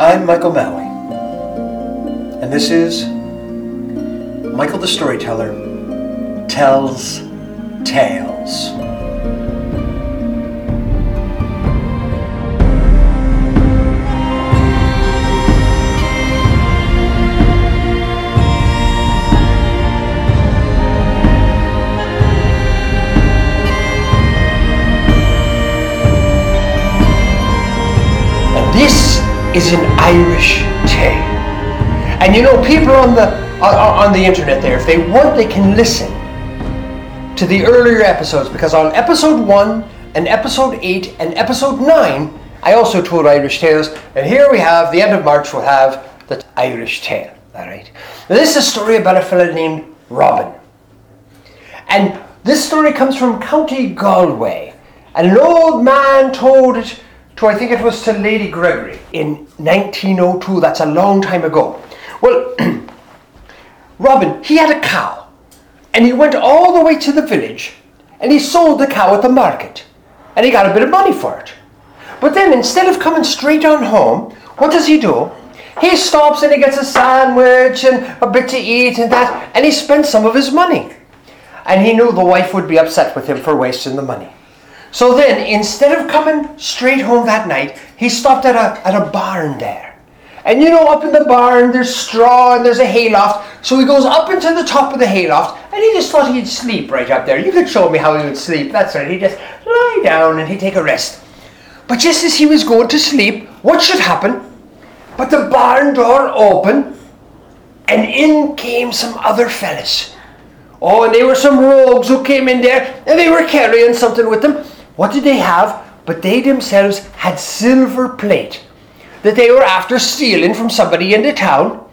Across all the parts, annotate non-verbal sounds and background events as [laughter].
I'm Michael Maui, and this is Michael the Storyteller Tells Tales. This is an Irish tale. And you know, people on the on, the internet there, if they want, they can listen to the earlier episodes because on episode one and episode eight and episode nine, I also told Irish tales. And here we have the end of March. We'll have the Irish tale. All right. Now, this is a story about a fella named Robin. And this story comes from County Galway. And an old man told it to, I think it was to Lady Gregory in 1902. That's a long time ago. Well, [clears throat] Robin, he had a cow. And he went all the way to the village and he sold the cow at the market. And he got a bit of money for it. But then instead of coming straight on home, what does he do? He stops and he gets a sandwich and a bit to eat and that, and he spends some of his money. And he knew the wife would be upset with him for wasting the money. So then, instead of coming straight home that night, he stopped at a, at a barn there. And you know, up in the barn, there's straw and there's a hayloft. So he goes up into the top of the hayloft and he just thought he'd sleep right up there. You could show me how he would sleep. That's right. He'd just lie down and he'd take a rest. But just as he was going to sleep, what should happen? But the barn door opened and in came some other fellas. Oh, and they were some rogues who came in there and they were carrying something with them. What did they have? But they themselves had silver plate that they were after stealing from somebody in the town.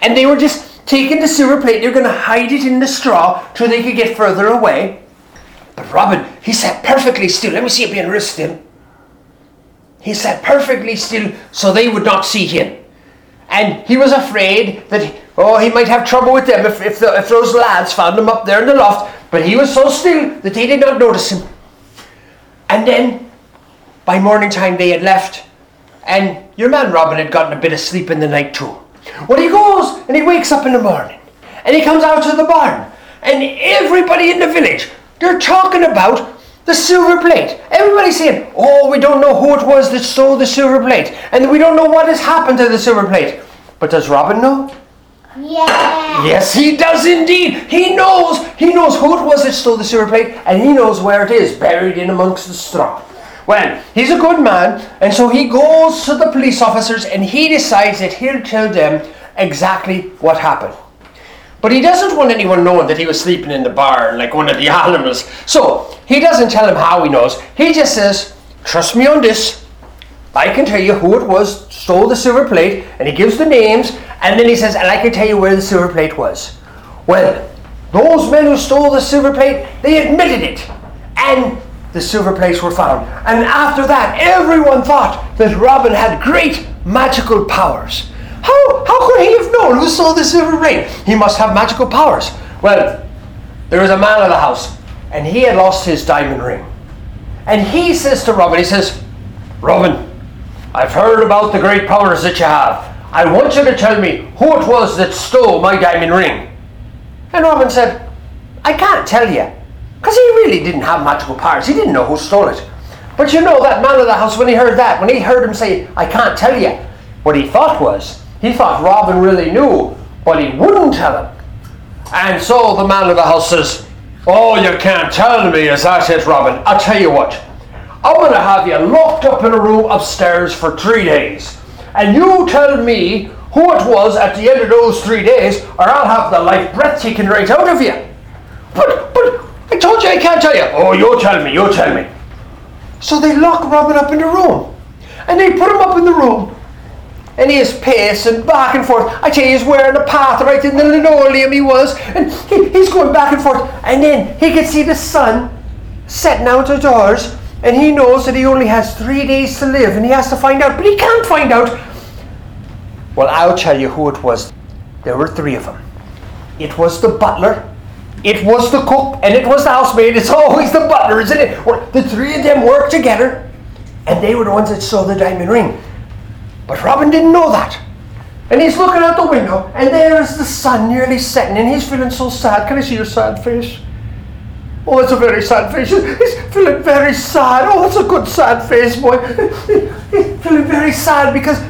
And they were just taking the silver plate, they were going to hide it in the straw till they could get further away. But Robin, he sat perfectly still. Let me see it being real still. He sat perfectly still so they would not see him. And he was afraid that, oh, he might have trouble with them if, if, the, if those lads found him up there in the loft. But he was so still that they did not notice him. And then, by morning time, they had left. And your man Robin had gotten a bit of sleep in the night too. Well, he goes and he wakes up in the morning. And he comes out to the barn. And everybody in the village, they're talking about the silver plate. Everybody's saying, oh, we don't know who it was that stole the silver plate. And we don't know what has happened to the silver plate. But does Robin know? Yeah. Yes, he does indeed. He knows. He knows who it was that stole the silver plate, and he knows where it is, buried in amongst the straw. Well, he's a good man, and so he goes to the police officers and he decides that he'll tell them exactly what happened. But he doesn't want anyone knowing that he was sleeping in the barn like one of the [laughs] animals. So he doesn't tell them how he knows. He just says, Trust me on this. I can tell you who it was stole the silver plate, and he gives the names, and then he says, and I can tell you where the silver plate was. Well, those men who stole the silver plate, they admitted it. And the silver plates were found. And after that, everyone thought that Robin had great magical powers. How, how could he have known who stole the silver plate? He must have magical powers. Well, there was a man of the house, and he had lost his diamond ring. And he says to Robin, he says, Robin, I've heard about the great powers that you have. I want you to tell me who it was that stole my diamond ring. And Robin said, I can't tell you, because he really didn't have magical powers. He didn't know who stole it. But you know, that man of the house, when he heard that, when he heard him say, I can't tell you, what he thought was, he thought Robin really knew, but he wouldn't tell him. And so the man of the house says, Oh, you can't tell me, is that it, Robin? I'll tell you what. I'm going to have you locked up in a room upstairs for three days. And you tell me who it was at the end of those three days, or I'll have the life breath taken right out of you. But, but, I told you I can't tell you. Oh, you tell me, you tell me. So they lock Robin up in the room. And they put him up in the room. And he is pacing back and forth. I tell you, he's wearing a path right in the linoleum he was. And he, he's going back and forth. And then he can see the sun setting out the doors. And he knows that he only has three days to live. And he has to find out. But he can't find out. Well, I'll tell you who it was. There were three of them. It was the butler, it was the cook, and it was the housemaid. It's [laughs] always the butler, isn't it? Well, the three of them worked together, and they were the ones that stole the diamond ring. But Robin didn't know that. And he's looking out the window, and there is the sun nearly setting, and he's feeling so sad. Can I see your sad face? Oh, it's a very sad face. He's feeling very sad. Oh, it's a good sad face, boy. He's feeling very sad because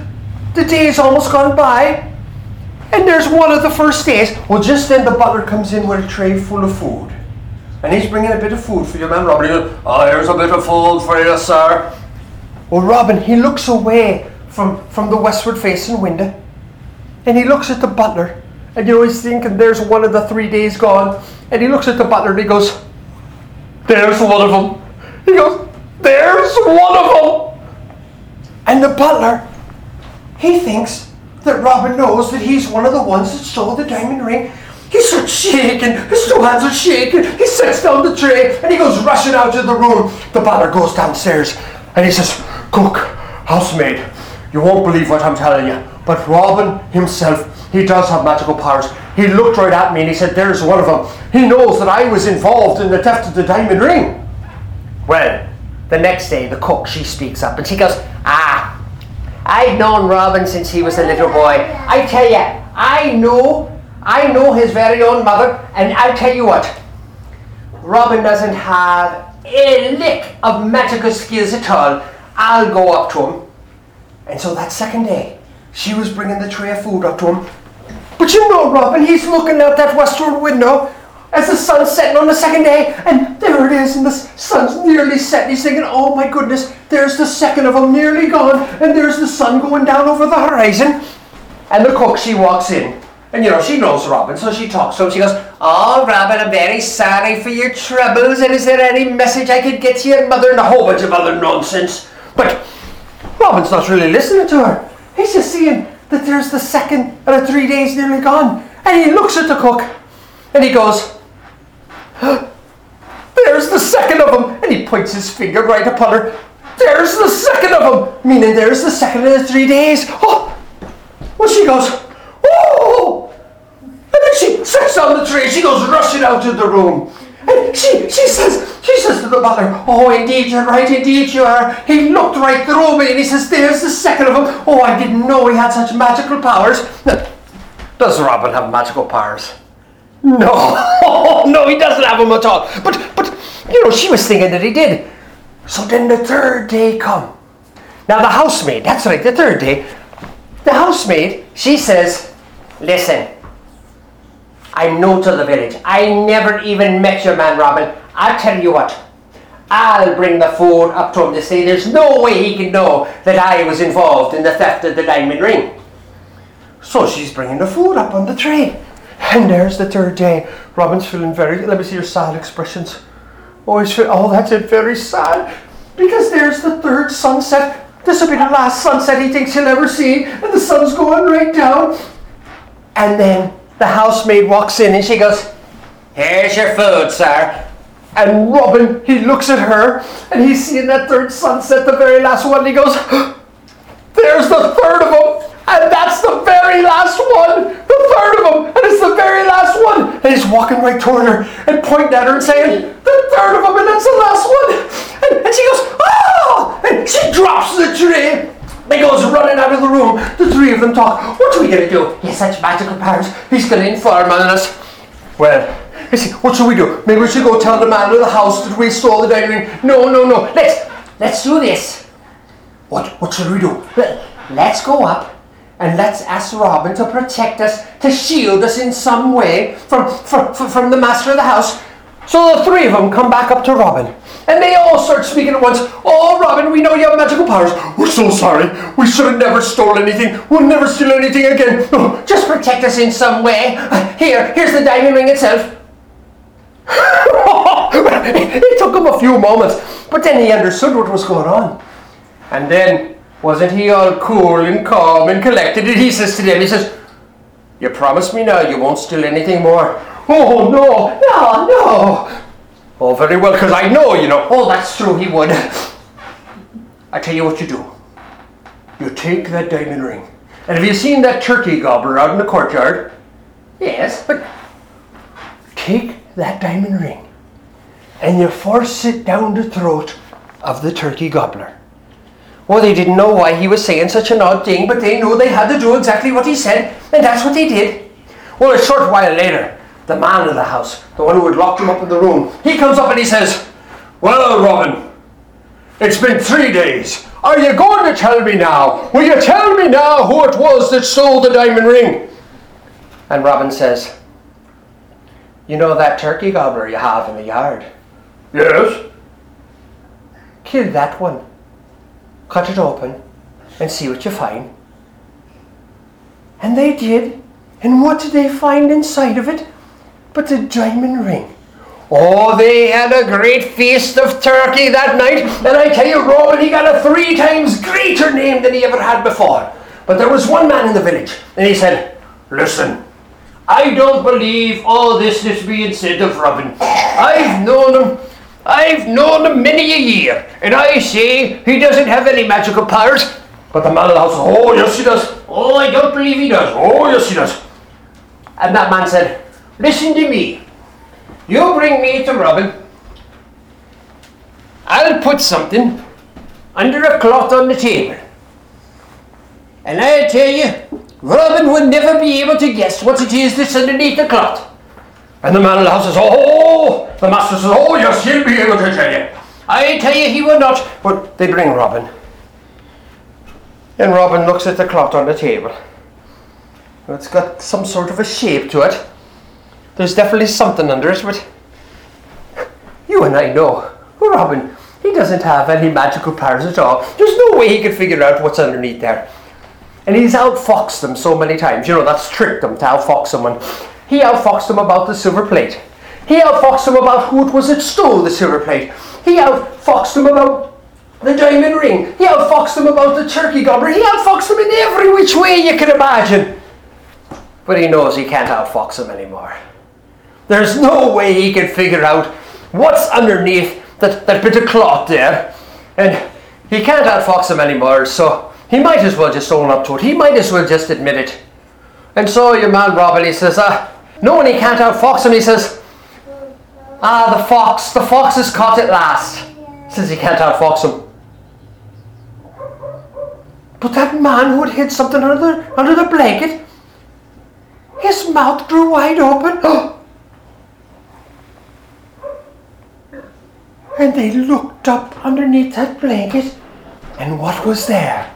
the day's almost gone by. And there's one of the first days. Well, just then the butler comes in with a tray full of food. And he's bringing a bit of food for your man Robin. He goes, Oh, here's a bit of food for you, sir. Well, Robin, he looks away from, from the westward facing window. And he looks at the butler. And you know, he's thinking, there's one of the three days gone. And he looks at the butler and he goes, There's one of them. He goes, There's one of them. And the butler, he thinks that Robin knows that he's one of the ones that stole the diamond ring. He starts shaking, his two hands are shaking. He sets down the tray and he goes rushing out of the room. The butler goes downstairs and he says, Cook, housemaid, you won't believe what I'm telling you, but Robin himself, he does have magical powers. He looked right at me and he said, There's one of them. He knows that I was involved in the theft of the diamond ring. Well, the next day, the cook, she speaks up and she goes, Ah, I've known Robin since he was a little boy. I tell you, I know, I know his very own mother, and I'll tell you what, Robin doesn't have a lick of magical skills at all. I'll go up to him. And so that second day, she was bringing the tray of food up to him. But you know, Robin, he's looking out that westward window as the sun's setting on the second day, and there it is, and the sun's nearly set. He's thinking, oh my goodness, there's the second of them nearly gone, and there's the sun going down over the horizon. And the cook, she walks in. And you know, she knows Robin, so she talks to him. She goes, Oh, Robin, I'm very sorry for your troubles, and is there any message I could get to your mother? And a whole bunch of other nonsense. But Robin's not really listening to her. He's just seeing that there's the second of the three days nearly gone. And he looks at the cook, and he goes, There's the second of them. And he points his finger right upon her. There's the second of them. Meaning there's the second of the three days. Oh! Well, she goes, Oh! And then she sets down the tray. She goes rushing out of the room. And she, she says, she says to the butler, Oh, indeed, you're right, indeed you are. He looked right through me and he says, There's the second of them. Oh, I didn't know he had such magical powers. Does Robin have magical powers? No, [laughs] no, he doesn't have them at all. But, but, you know, she was thinking that he did. So then the third day come. Now the housemaid, that's right, the third day, the housemaid, she says, listen, I'm new to the village. I never even met your man Robin. I'll tell you what, I'll bring the food up to him to say there's no way he can know that I was involved in the theft of the diamond ring. So she's bringing the food up on the tray. And there's the third day. Robin's feeling very, let me see your sad expressions. Oh, he's feel, oh, that's it, very sad. Because there's the third sunset. This will be the last sunset he thinks he'll ever see. And the sun's going right down. And then the housemaid walks in and she goes, Here's your food, sir. And Robin, he looks at her and he's seeing that third sunset, the very last one. He goes, [gasps] There's the third of them. And that's the very last one. The third of them. And it's the very last one. And he's walking right toward her and pointing at her and saying, The third of them. And that's the last one. And, and she goes, Oh! And she drops the tray. He goes running out of the room. The them talk. What are we going to do? He has such magical powers. He's going to inform on us. Well, see, what should we do? Maybe we should go tell the man of the house that we stole the diamond ring. No, no, no. Let's let's do this. What what should we do? Let's go up and let's ask Robin to protect us, to shield us in some way from, from, from the master of the house. So the three of them come back up to Robin. And they all start speaking at once. Oh, Robin, we know you have magical powers. We're so sorry. We should have never stolen anything. We'll never steal anything again. Oh, just protect us in some way. Here, here's the diamond ring itself. [laughs] it took him a few moments, but then he understood what was going on. And then, wasn't he all cool and calm and collected? And he says to them, he says, You promise me now you won't steal anything more? Oh, no, no, no. Oh, very well, because I know, you know. Oh, that's true, he would. [laughs] I tell you what you do. You take that diamond ring. And have you seen that turkey gobbler out in the courtyard? Yes, but take that diamond ring and you force it down the throat of the turkey gobbler. Well, they didn't know why he was saying such an odd thing, but they knew they had to do exactly what he said, and that's what they did. Well, a short while later, the man of the house, the one who had locked him up in the room, he comes up and he says, Well, Robin, it's been three days. Are you going to tell me now? Will you tell me now who it was that stole the diamond ring? And Robin says, You know that turkey gobbler you have in the yard? Yes. Kill that one. Cut it open and see what you find. And they did. And what did they find inside of it? But a diamond ring. Oh, they had a great feast of turkey that night, and I tell you, Robin, he got a three times greater name than he ever had before. But there was one man in the village, and he said, Listen, I don't believe all this is being said of Robin. I've known him. I've known him many a year, and I say he doesn't have any magical powers. But the man of the house, oh yes he does. Oh, I don't believe he does. Oh yes he does. And that man said, Listen to me. You bring me to Robin. I'll put something under a cloth on the table. And I tell you, Robin will never be able to guess what it is that's underneath the cloth. And the man of the house says, Oh, the master says, Oh, yes, he'll be able to tell you. I tell you, he will not. But they bring Robin. And Robin looks at the cloth on the table. It's got some sort of a shape to it. There's definitely something under it, but you and I know. Robin, he doesn't have any magical powers at all. There's no way he could figure out what's underneath there. And he's outfoxed them so many times. You know, that's tricked them to outfox someone. He outfoxed them about the silver plate. He outfoxed them about who it was that stole the silver plate. He outfoxed them about the diamond ring. He outfoxed them about the turkey gobbler. He outfoxed them in every which way you can imagine. But he knows he can't outfox them anymore. There's no way he can figure out what's underneath that, that bit of cloth there. And he can't outfox him anymore, so he might as well just own up to it. He might as well just admit it. And so your man Robin, he says, ah, no one he can't outfox him. He says, ah, the fox, the fox is caught at last. Says he can't outfox him. But that man who had hid something under the, under the blanket, his mouth grew wide open. [gasps] and they looked up underneath that blanket, and what was there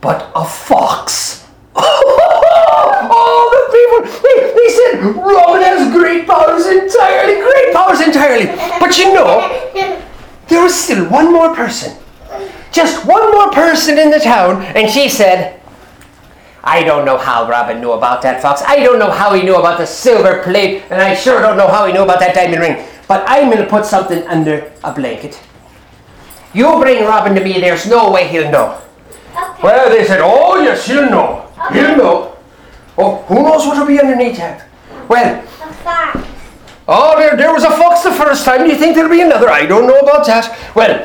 but a fox? [laughs] oh, the people, they, they said Robin has great powers entirely, great powers entirely. But you know, there was still one more person. Just one more person in the town, and she said, I don't know how Robin knew about that fox. I don't know how he knew about the silver plate, and I sure don't know how he knew about that diamond ring. But I'm going to put something under a blanket. You bring Robin to me, there's no way he'll know. Okay. Well, they said, oh, yes, he'll know. He'll know. Oh, who knows what will be underneath that? Well, A fox. oh, there, there was a fox the first time. Do you think there'll be another? I don't know about that. Well,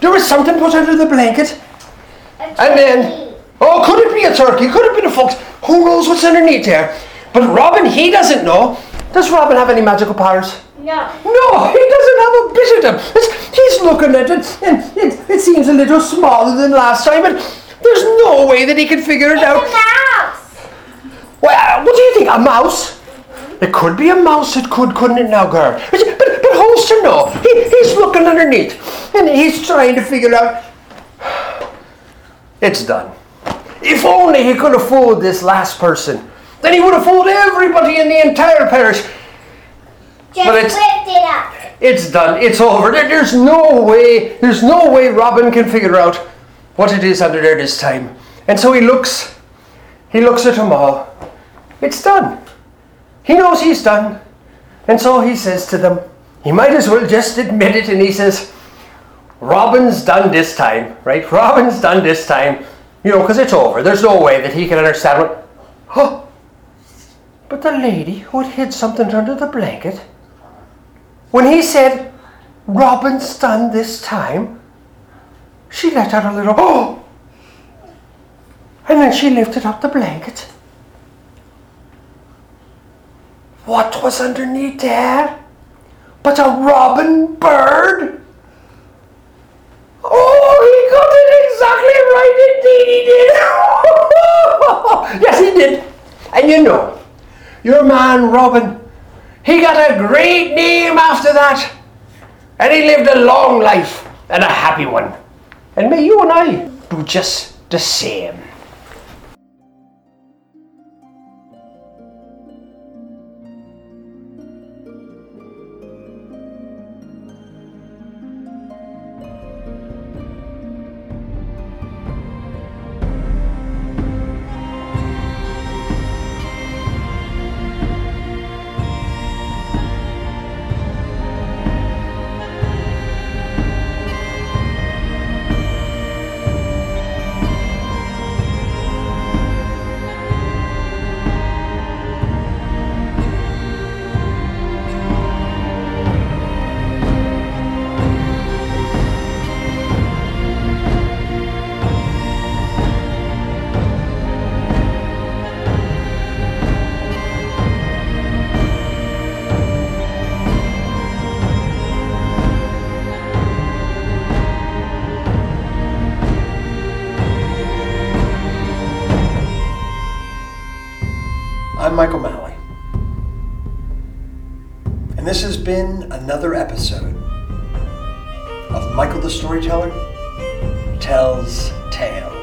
there was something put under the blanket. And then, oh, could it be a turkey? Could it be a fox? Who knows what's underneath there? But Robin, he doesn't know. Does Robin have any magical powers? No. No, he doesn't have a bit of them. He's looking at it, and it, it seems a little smaller than last time, but there's no way that he can figure it It's a mouse. Well, uh, what do you think? A mouse? It could be a mouse, it could, couldn't it now, girl? But, but, but who's to know? He, he's looking underneath, and he's trying to figure out. It's done. If only he could have fooled this last person, then he would have fooled everybody in the entire parish. But it's- it up. It's done. It's over. There's no way. There's no way Robin can figure out what it is under there this time. And so he looks. He looks at them all. It's done. He knows he's done. And so he says to them, he might as well just admit it. And he says, Robin's done this time, right? [laughs] Robin's done this time. You know, because it's over. There's no way that he can understand what. Oh, but the lady who had hid something under the blanket when he said, Robin's done this time, she let out a little, oh! And then she lifted up the blanket. What was underneath there but a robin bird? Oh, he got it exactly right indeed, he did! [laughs] yes, he did. And you know, your man Robin he got a great name after that. And he lived a long life and a happy one. And may you and I do just the same. Michael Malley. And this has been another episode of Michael the Storyteller Tells Tales.